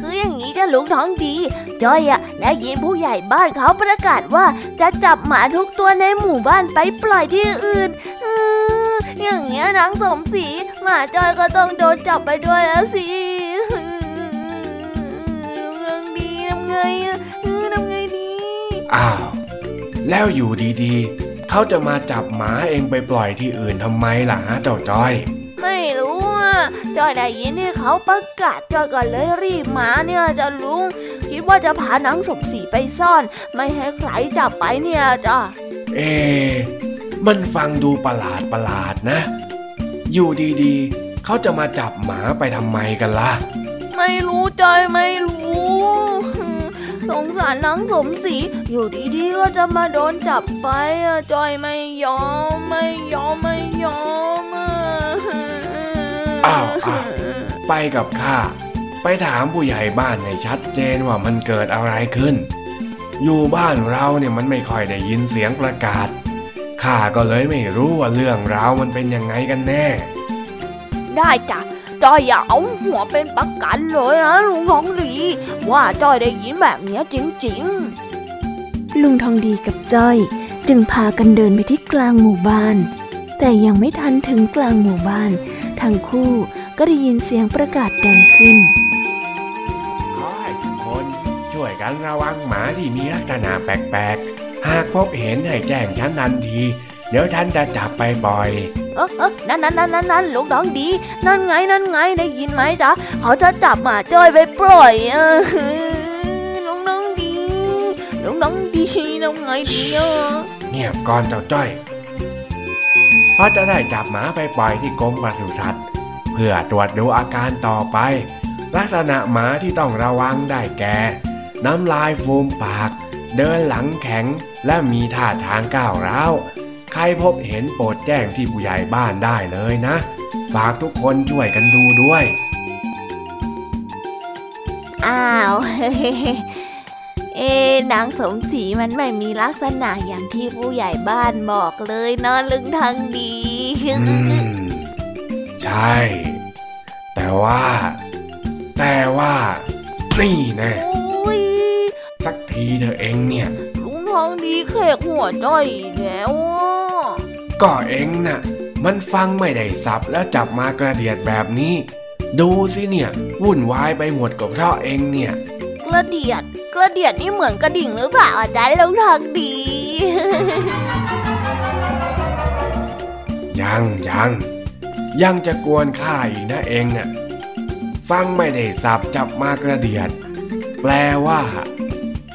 คืออย่างนี้จ้ะลูกน้องดีจอยอะได้ยินผู้ใหญ่บ้านเขาประกาศว่า จะจับหมาทุกตัวในหมู่บ้านไปปล่อยที่อื่นเอออย่างเงี้ยนางสมศรีหมาจอยก็ต้องโดนจับไปด้วยแล้วสิลูกน้องดีทำไงอะเออทำไงดี อ้าว แล้วอยู่ดีๆ เขาจะมาจับหมาเองไปปล่อยที่อื่นทำไมล่ะฮะเจ้าจ้อย ไม่รู้อะจอยได้ยินที่เขาประกาศจอยก็เลยรีบมาเนี่ยจะลุงคิดว่าจะพานางสมศรีไปซ่อน ไม่ให้ใครจับไปเนี่ยจ้ะเอ๊ะมันฟังดูประหลาดประหลาดนะ อยู่ดีๆ เขาจะมาจับหมาไปทำไมกันล่ะ ไม่รู้จอยไม่รู้ สงสารนางสมศรีอยู่ดีๆก็จะมาโดนจับไปอะจอยไม่ยอมไม่ยอมไม่ยอมอะอ้าวอ้าวไปกับข้าไปถามผู้ใหญ่บ้านให้ชัดเจนว่ามันเกิดอะไรขึ้น อยู่บ้านเราเนี่ยมันไม่ค่อยได้ยินเสียงประกาศข้าก็เลยไม่รู้ว่าเรื่องราวมันเป็นยังไงกันแน่ ได้จ้ะ จอยอย่าเอาหัวเป็นประกันเลยนะลุงทองดี ว่าจอยได้ยินแบบเนี้ยจริงๆ ลุงทองดีกับจ้อย จึงพากันเดินไปที่กลางหมู่บ้าน แต่ยังไม่ทันถึงกลางหมู่บ้าน ทั้งคู่ก็ได้ยินเสียงประกาศดังขึ้นขอให้ทุกคนช่วยกันระวังหมาที่มีลักษณะแปลกๆ หากพบเห็นให้แจ้งฉันทันที เดี๋ยวฉันจะจับไปปล่อย เออเออนั่นนั่นนั่นนั่นนั่นลูกน้องดี นั่นไงนั่นไงได้ยินไหมจ๊ะเขาจะจับหมาจ้อยไปปล่อยเออลูกน้องดีลูกน้องดีทำไงดีอะเงียบก่อนเจ้าจ้อยเพราะจะได้จับหมาไปปล่อยที่กรมปศุสัตว์เพื่อตรวจดูอาการต่อไป ลักษณะหมาที่ต้องระวังได้แก่ น้ำลายฟูมปาก เดินหลังแข็งและมีท่าทางก้าวร้าว ใครพบเห็นโปรดแจ้งที่ผู้ใหญ่บ้านได้เลยนะ ฝากทุกคนช่วยกันดูด้วย อ้าวเอ๊ะนางสมศรีมันไม่มีลักษณะอย่างที่ผู้ใหญ่บ้านบอกเลยเนอะลึงทางดีอืมใช่ แต่ว่า แต่ว่า นี่แน่โอ้ยสักทีเธอเองเนี่ยลุงทองดีแขกหัวจ้อยอีกแล้วอะ ก็เองน่ะ มันฟังไม่ได้สับแล้วจับมากระเดียดแบบนี้ ดูสิเนี่ย วุ่นวายไปหมดก็เพราะเองเนี่ย กระเดียด กระเดียดนี่เหมือนกระดิ่งหรือเปล่าอาจารย์ลุงทองดี ยังยังยังจะกวนข้าอีกนะเองน่ะฟังไม่ได้สับจับมากระเดียด แปลว่า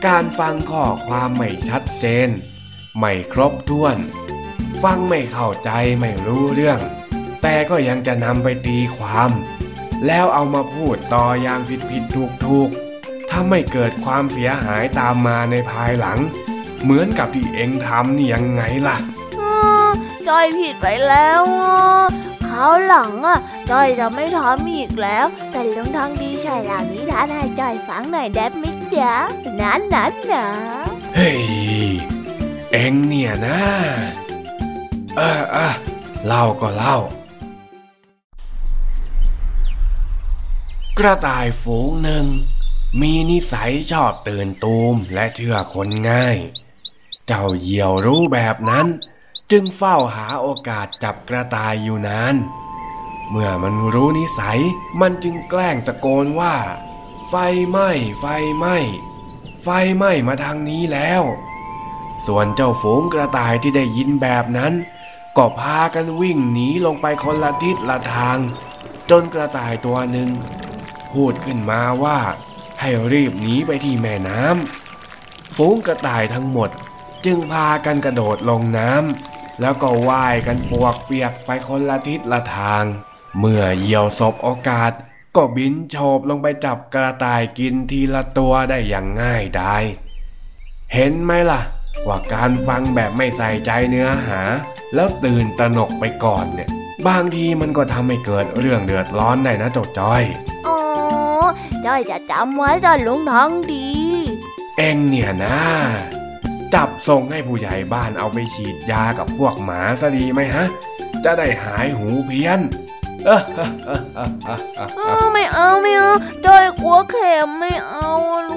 การฟังข้อความไม่ชัดเจน ไม่ครบถ้วน ฟังไม่เข้าใจไม่รู้เรื่อง แต่ก็ยังจะนำไปตีความ แล้วเอามาพูดต่ออย่างผิดผิดถูกถูกๆถ้าไม่เกิดความเสียหายตามมาในภายหลัง เหมือนกับที่เองทำนี่ยังไงล่ะอืมจอยผิดไปแล้วอะคราวหลังอะจอยจะไม่ทำอีกแล้ว แต่ลุงทองดีช่วยเล่านิทานให้จอยฟังหน่อยได้ไหมจ๊ะนั้นนั้นนะเฮ้ยเอ็งเนี่ยนะ เออเออเล่าก็เล่า กระต่ายฝูงหนึ่ง มีนิสัยชอบตื่นตูมและเชื่อคนง่าย เจ้าเหยี่ยวรู้แบบนั้น จึงเฝ้าหาโอกาสจับกระต่ายอยู่นาน เมื่อมันรู้นิสัยมันจึงแกล้งตะโกนว่า ไฟไหม้ไฟไหม้ไฟไหม้มาทางนี้แล้ว ส่วนเจ้าฝูงกระต่ายที่ได้ยินแบบนั้น ก็พากันวิ่งหนีลงไปคนละทิศละทาง จนกระต่ายตัวหนึ่ง พูดขึ้นมาว่าให้รีบหนีไปที่แม่น้ำฝูงกระต่ายทั้งหมดจึงพากันกระโดดลงน้ำแล้วก็ว่ายกันปวกเปียกไปคนละทิศละทาง เมื่อเหยี่ยวศพโอกาสก็บินโฉบลงไปจับกระต่ายกินทีละตัวได้อย่างง่ายดายเห็นไหมล่ะ ว่าการฟังแบบไม่ใส่ใจเนื้อหา แล้วตื่นตระหนกไปก่อนเนี่ย บางทีมันก็ทำให้เกิดเรื่องเดือดร้อนได้นะเจ้าจ้อยอ๋อจ้อยจะจำไว้ตอนลุงน้องดี เอ็งเนี่ยนะ จับส่งให้ผู้ใหญ่บ้านเอาไปฉีดยากับพวกหมาซะดีไหมฮะ จะได้หายหูเพี้ยนเออเออไม่เอาไม่เอาจ้อยกลัวเข็มไม่เอาอะลุ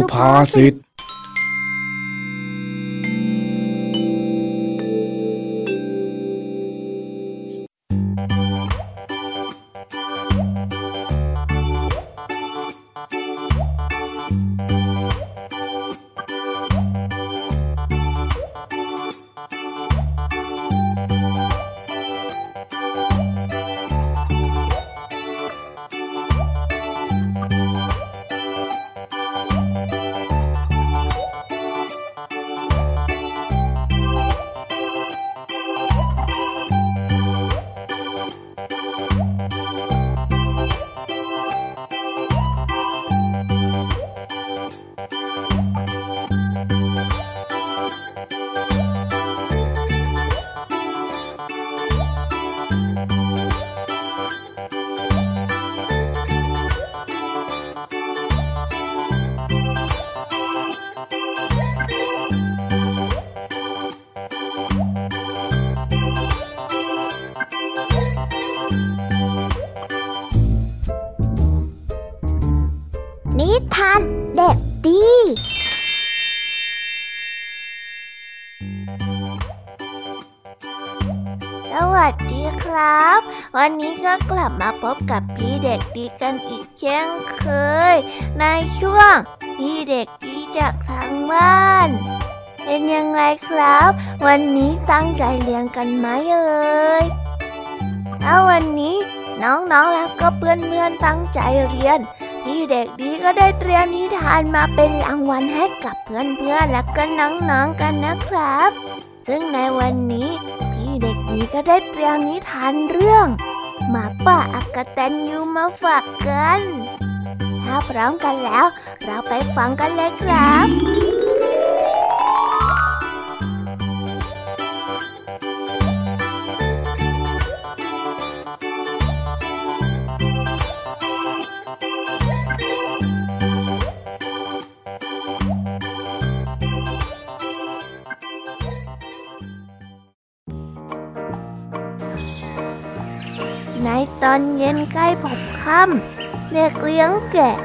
สุภาษิต ก็กลับมาพบกับพี่เด็กดีกันอีกเช่นเคย ในช่วง พี่เด็กดีจากทางบ้าน เป็นยังไงครับ วันนี้ตั้งใจเรียนกันไหมเอ่ยถ้าวันนี้น้องๆแล้วก็เพื่อนๆตั้งใจเรียนพี่เด็กดีก็ได้เตรียมนิทานมาเป็นรางวัลให้กับเพื่อนๆและก็น้องๆกันนะครับ ซึ่งในวันนี้พี่เด็กดีก็ได้เตรียมนิทานเรื่อง หมาป่าอากาแตนยูมาฝากกัน ถ้าพร้อมกันแล้ว เราไปฟังกันเลยครับ ในตอนเย็นใกล้พบค่ำเด็กเลี้ยงแกะ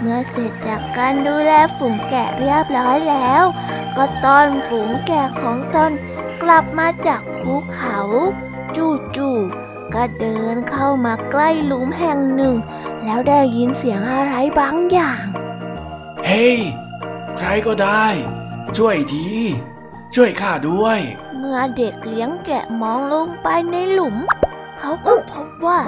เมื่อเสร็จจากการดูแลฝูงแกะเรียบร้อยแล้ว ก็ต้อนฝูงแกะของตนกลับมาจากภูเขา จู่ๆก็เดินเข้ามาใกล้หลุมแห่งหนึ่ง แล้วได้ยินเสียงอะไรบางอย่าง เฮ้ยใครก็ได้ ช่วยทีช่วยข้าด้วย เมื่อเด็กเลี้ยงแกะมองลงไปในหลุม เขาก็พบว่า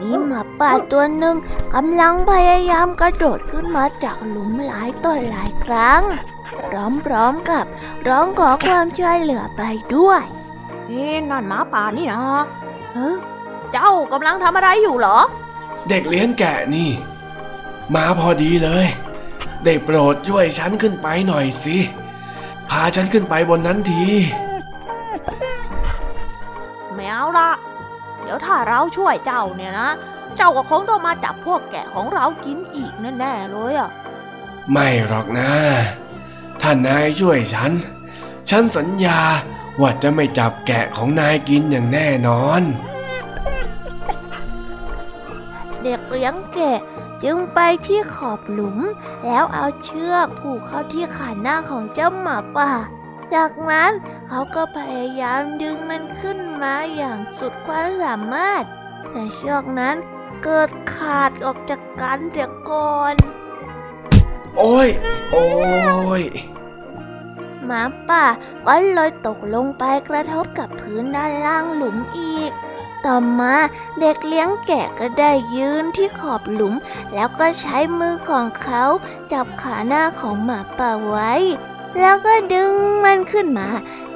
มีหมาป่าตัวหนึ่งกำลังพยายามกระโดดขึ้นมาจากหลุมหลายต่อหลายครั้ง พร้อมๆกับร้องขอความช่วยเหลือไปด้วยนี่นั่นหมาป่านี่นะเฮ้ยเจ้ากำลังทำอะไรอยู่เหรอ เด็กเลี้ยงแกะนี่ มาพอดีเลยได้โปรดช่วยฉันขึ้นไปหน่อยสิ พาฉันขึ้นไปบนนั้นที ไม่เอาละ เดี๋ยวถ้าเราช่วยเจ้าเนี่ยนะ เจ้าก็คงต้องมาจับพวกแกะของเรากินอีกแน่ๆเลยอะ ไม่หรอกนะถ้านายช่วยฉัน ฉันสัญญาว่าจะไม่จับแกะของนายกินอย่างแน่นอน เด็กเลี้ยงแกะจึงไปที่ขอบหลุม แล้วเอาเชือกผูกเข้าที่ขาหน้าของเจ้าหมาป่า จากนั้นเขาก็พยายามดึงมันขึ้นมาอย่างสุดความสามารถ แต่เชือกนั้นเกิดขาดออกจากกันเสียก่อน โอ้ย โอ้ย หมาป่าก็เลยตกลงไปกระทบกับพื้นด้านล่างหลุมอีก ต่อมาเด็กเลี้ยงแกะก็ได้ยืนที่ขอบหลุม แล้วก็ใช้มือของเขาจับขาหน้าของหมาป่าไว้ แล้วก็ดึงมันขึ้นมา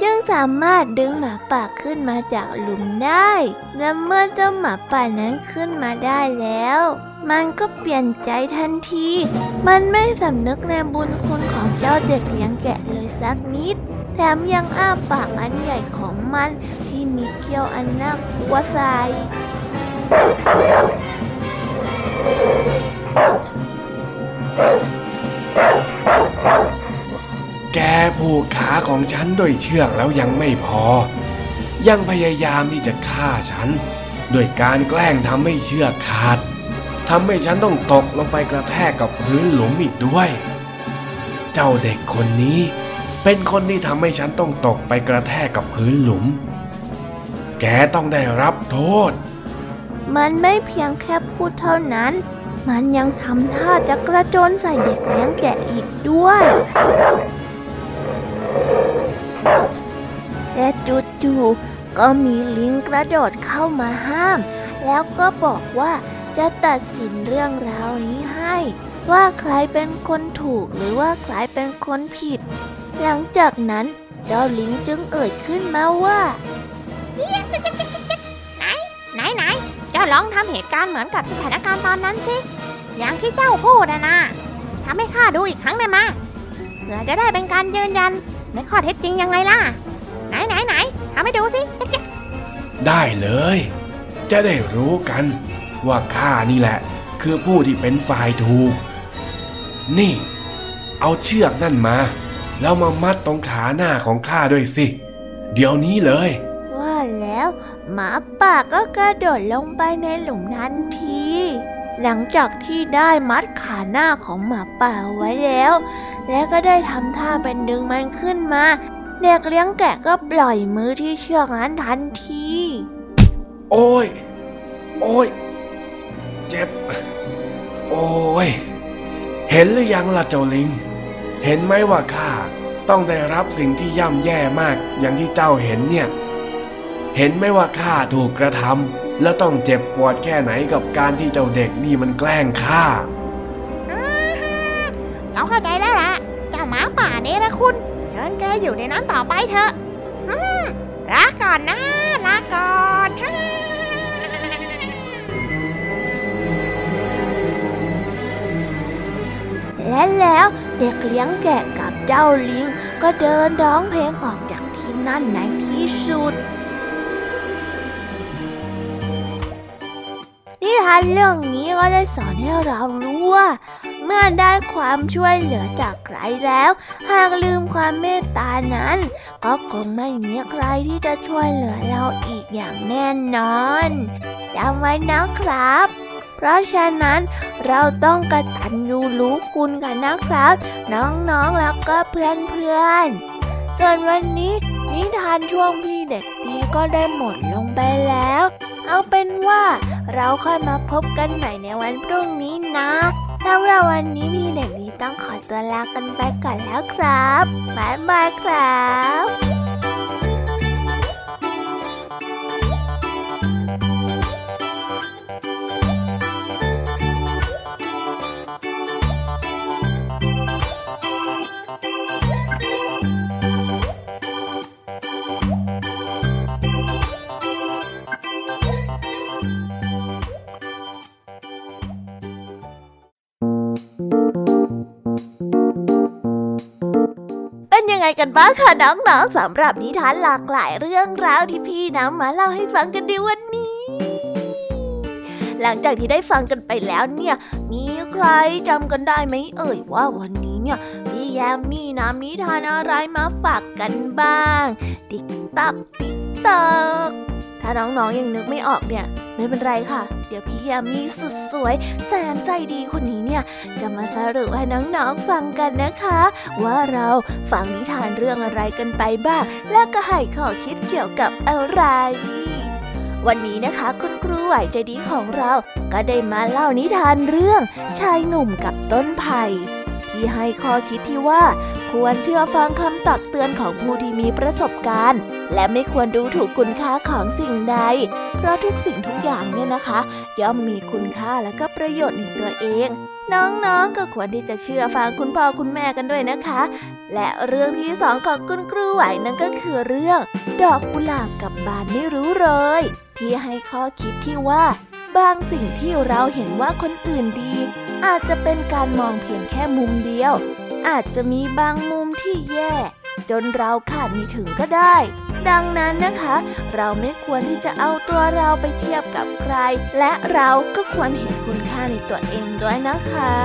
จึงสามารถดึงหมาป่าขึ้นมาจากหลุมได้ และเมื่อเจ้าหมาป่านั้นขึ้นมาได้แล้ว มันก็เปลี่ยนใจทันที มันไม่สำนึกในบุญคุณของเจ้าเด็กเลี้ยงแกะเลยสักนิด แถมยังอ้าปากอันใหญ่ของมันที่มีเขี้ยวอันน่ากลัวใส่ แกผูกขาของฉันด้วยเชือกแล้วยังไม่พอ ยังพยายามที่จะฆ่าฉันด้วยการแกล้งทำให้เชือกขาดทำให้ฉันต้องตกลงไปกระแทกกับพื้นหลุมอีกด้วย เจ้าเด็กคนนี้เป็นคนที่ทำให้ฉันต้องตกไปกระแทกกับพื้นหลุม แกต้องได้รับโทษ มันไม่เพียงแค่พูดเท่านั้น มันยังทำท่าจะกระโจนใส่เด็กเลี้ยงแกะอีกด้วย แต่จู่ๆก็มีลิงกระโดดเข้ามาห้าม แล้วก็บอกว่าจะตัดสินเรื่องราวนี้ให้ ว่าใครเป็นคนถูกหรือว่าใครเป็นคนผิด หลังจากนั้นเจ้าลิงจึงเอ่ยขึ้นมาว่าไหนไหนๆเจ้าลองทำเหตุการณ์เหมือนกับสถานการณ์ตอนนั้นสิอย่างที่เจ้าพูดนะนะทำให้ข้าดูอีกครั้งได้ไหมเพื่อจะได้เป็นการยืนยันในข้อเท็จจริงยังไงล่ะ ไหนไหนไหนทำให้ดูสิเจ๊กได้เลย จะได้รู้กัน ว่าข้านี่แหละ คือผู้ที่เป็นฝ่ายถูก นี่ เอาเชือกนั่นมา แล้วมามัดตรงขาหน้าของข้าด้วยสิ เดี๋ยวนี้เลย ว่าแล้วหมาป่าก็กระโดดลงไปในหลุมทันที หลังจากที่ได้มัดขาหน้าของหมาป่าไว้แล้ว และก็ได้ทำท่าเป็นดึงมันขึ้นมา เด็กเลี้ยงแกะก็ปล่อยมือที่เชือกนั้นทันที โอ้ย โอ้ย เจ็บ โอ้ย เห็นหรือยังล่ะเจ้าลิง เห็นไหมว่าข้าต้องได้รับสิ่งที่ย่ำแย่มากอย่างที่เจ้าเห็นเนี่ย เห็นไหมว่าข้าถูกกระทำแล้วต้องเจ็บปวดแค่ไหนกับการที่เจ้าเด็กนี่มันแกล้งข้าเราเข้าใจแล้วล่ะเจ้าหมาป่าเนรคุณ เชิญแกอยู่ในนั้นต่อไปเถอะอืมลาก่อนนะลาก่อนฮ่าและแล้วเด็กเลี้ยงแกะกับเจ้าลิง ก็เดินร้องเพลงออกจากที่นั่นในที่สุด นิทานเรื่องนี้ก็ได้สอนให้เรารู้ว่า เมื่อได้ความช่วยเหลือจากใครแล้ว หากลืมความเมตตานั้น ก็คงไม่มีใครที่จะช่วยเหลือเราอีกอย่างแน่นอนจำไว้นะครับ เพราะฉะนั้นเราต้องกระตันยูรู้คุณกันนะครับ น้องๆแล้วก็เพื่อนๆ ส่วนวันนี้นิทานช่วงพี่เด็กดีก็ได้หมดลงไปแล้ว เอาเป็นว่าเราค่อยมาพบกันใหม่ในวันพรุ่งนี้นะสำหรับวันนี้พี่เด็กดีต้องขอตัวลากันไปก่อนแล้วครับบ๊ายบายครับ ป้างคะน้องๆสำหรับนิทานหลากหลายเรื่องราวที่พี่นำมาเล่าให้ฟังกันในวันนี้ หลังจากที่ได้ฟังกันไปแล้วเนี่ย มีใครจำกันได้ไหมเอ่ยว่าวันนี้เนี่ยพี่แยมมี่นำนิทานอะไรมาฝากกันบ้าง ติ๊กตักติ๊กตักถ้าน้องๆยังนึกไม่ออกเนี่ย ไม่เป็นไรค่ะ เดี๋ยวพี่ยมมี่สุดสวย แสนใจดีคนนี้เนี่ย จะมาสรุปให้น้องๆฟังกันนะคะ ว่าเราฟังนิทานเรื่องอะไรกันไปบ้าง และก็ให้ข้อคิดเกี่ยวกับอะไร วันนี้นะคะ คุณครูไหวใจดีของเรา ก็ได้มาเล่านิทานเรื่อง ชายหนุ่มกับต้นไผ่ที่ให้ข้อคิดที่ว่า ควรเชื่อฟังคำตักเตือนของผู้ที่มีประสบการณ์ และไม่ควรดูถูกคุณค่าของสิ่งใด เพราะทุกสิ่งทุกอย่างเนี่ยนะคะ ย่อมมีคุณค่าและก็ประโยชน์ในตัวเอง น้องๆก็ควรที่จะเชื่อฟังคุณพ่อคุณแม่กันด้วยนะคะ และเรื่องที่สองของคุณครูไหวนั่นก็คือเรื่อง ดอกกุหลาบกับบานไม่รู้เลย ที่ให้ข้อคิดที่ว่าบางสิ่งที่เราเห็นว่าคนอื่นดี อาจจะเป็นการมองเพียงแค่มุมเดียว อาจจะมีบางมุมที่แย่ จนเราขาดไมีถึงก็ได้ ดังนั้นนะคะ เราไม่ควรที่จะเอาตัวเราไปเทียบกับใคร และเราก็ควรเห็นคุณค่าในตัวเองด้วยนะคะ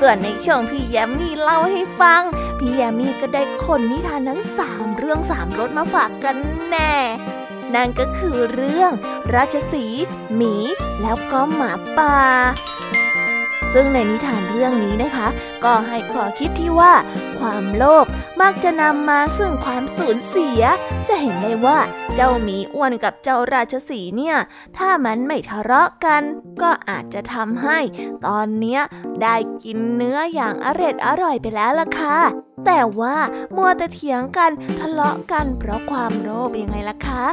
ส่วนในช่วงพี่แยมมี่เล่าให้ฟัง พี่แยมมี่ก็ได้คนนิทานทั้งสามเรื่องสามรสมาฝากกันแน่ นั่นก็คือเรื่อง ราชสีหมี แล้วก็หมาป่า ซึ่งในนิทานเรื่องนี้นะคะ ก็ให้ข้อคิดที่ว่า ความโลภมักจะนำมาซึ่งความสูญเสีย จะเห็นได้ว่าเจ้าหมีอ้วนกับเจ้าราชสีเนี่ย ถ้ามันไม่ทะเลาะกัน ก็อาจจะทำให้ ตอนเนี้ยได้กินเนื้ออย่างอร็ดอร่อยไปแล้วล่ะค่ะ แต่ว่ามัวแต่เถียงกันทะเลาะกันเพราะความโลภยังไงล่ะคะ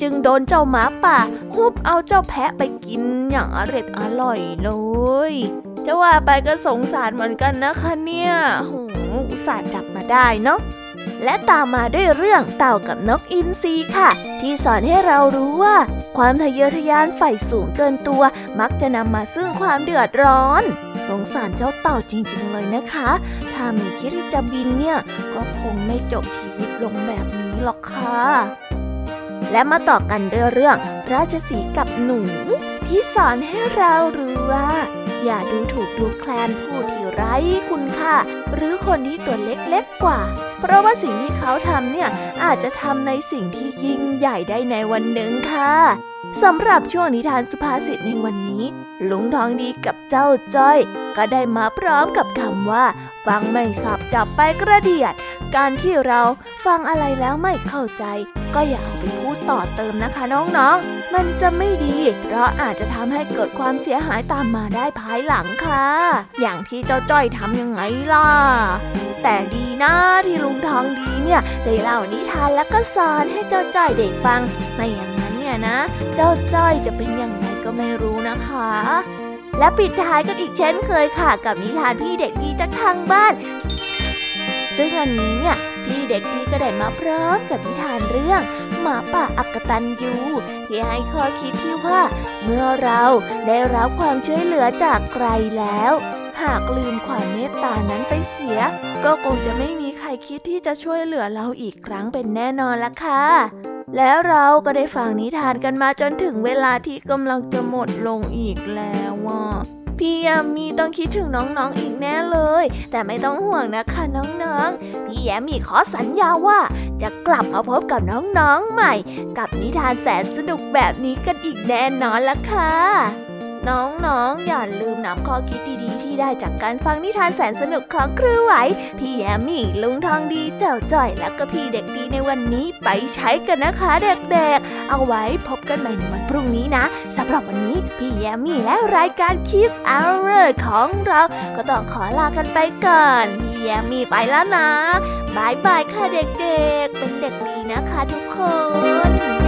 จึงโดนเจ้าหมาป่าฮุบเอาเจ้าแพะไปกินอย่างอร็ดอร่อยเลยจะว่าไปก็สงสารเหมือนกันนะคะเนี่ยโหอุตส่าห์จับมาได้เนาะและตามมาด้วยเรื่องเต่ากับนกอินทรีค่ะ ที่สอนให้เรารู้ว่า ความทะเยอทะยานใฝ่สูงเกินตัว มักจะนำมาซึ่งความเดือดร้อน สงสารเจ้าเต่าจริงๆเลยนะคะ ถ้าม่คิดที่จะบินเนี่ย ก็คงไม่จบชีวิตลงแบบนี้หรอกค่ะ และมาต่อกันด้วยเรื่องราชสีกับหนู ที่สอนให้เรารู้ว่า อย่าดูถูกดูแคลนผู้ที่ไร้คุณค่า หรือคนที่ตัวเล็กๆกว่า เพราะว่าสิ่งที่เขาทำเนี่ยอาจจะทำในสิ่งที่ยิ่งใหญ่ได้ในวันหนึ่งค่ะสำหรับช่วงนิทานสุภาษิตในวันนี้ ลุงทองดีกับเจ้าจ้อย ก็ได้มาพร้อมกับคำว่า ฟังไม่สับจับไปกระเดียด การที่เราฟังอะไรแล้วไม่เข้าใจ ก็อย่าเอาไปพูดต่อเติมนะคะน้องๆ มันจะไม่ดี เพราะอาจจะทำให้เกิดความเสียหายตามมาได้ภายหลังค่ะ อย่างที่เจ้าจ้อยทำยังไงล่ะ แต่ดีนะที่ลุงทองดีเนี่ยได้เล่านิทานแล้วก็สอนให้เจ้าจ้อยเด็กฟัง ไม่อย่างนั้นเนี่ยนะ เจ้าจ้อยจะเป็นยังไงก็ไม่รู้นะคะและปิดท้ายกันอีกเช่นเคยค่ะ กับนิทานพี่เด็กดีจากทางบ้าน ซึ่งอันนี้เนี่ย พี่เด็กดีก็ได้มาพร้อมกับนิทานเรื่อง หมาป่าอักตันยูที่ให้ข้อคิดที่ว่า เมื่อเราได้รับความช่วยเหลือจากใครแล้ว หากลืมความเมตตานั้นไปเสีย ก็คงจะไม่มีใครคิดที่จะช่วยเหลือเราอีกครั้งเป็นแน่นอนละค่ะแล้วเราก็ได้ฟังนิทานกันมาจนถึงเวลาที่กำลังจะหมดลงอีกแล้วอะ พี่ยามีต้องคิดถึงน้องๆออีกแน่เลย แต่ไม่ต้องห่วงนะคะน้องๆ พี่แยมมีขอสัญญาว่า จะกลับมาพบกับน้องๆใหม่ กับนิทานแสนสนุกแบบนี้กันอีกแน่นอนละค่ะ น้องๆ อย่าลืมนำข้อคิดดีๆ ที่ได้จากการฟังนิทานแสนสนุกของครูไหว พี่แยมมี่ลุงทองดีเจ้าจ่อยแล้วก็พี่เด็กดีในวันนี้ไปใช้กันนะคะเด็กๆ เอาไว้พบกันใหม่ในวันพรุ่งนี้นะสำหรับวันนี้พี่แยมมี่และรายการ Kiss Hour ของเราก็ต้องขอลากันไปก่อน พี่แยมมี่ไปแล้วนะบายบายค่ะเด็กๆ เป็นเด็กดีนะคะทุกคน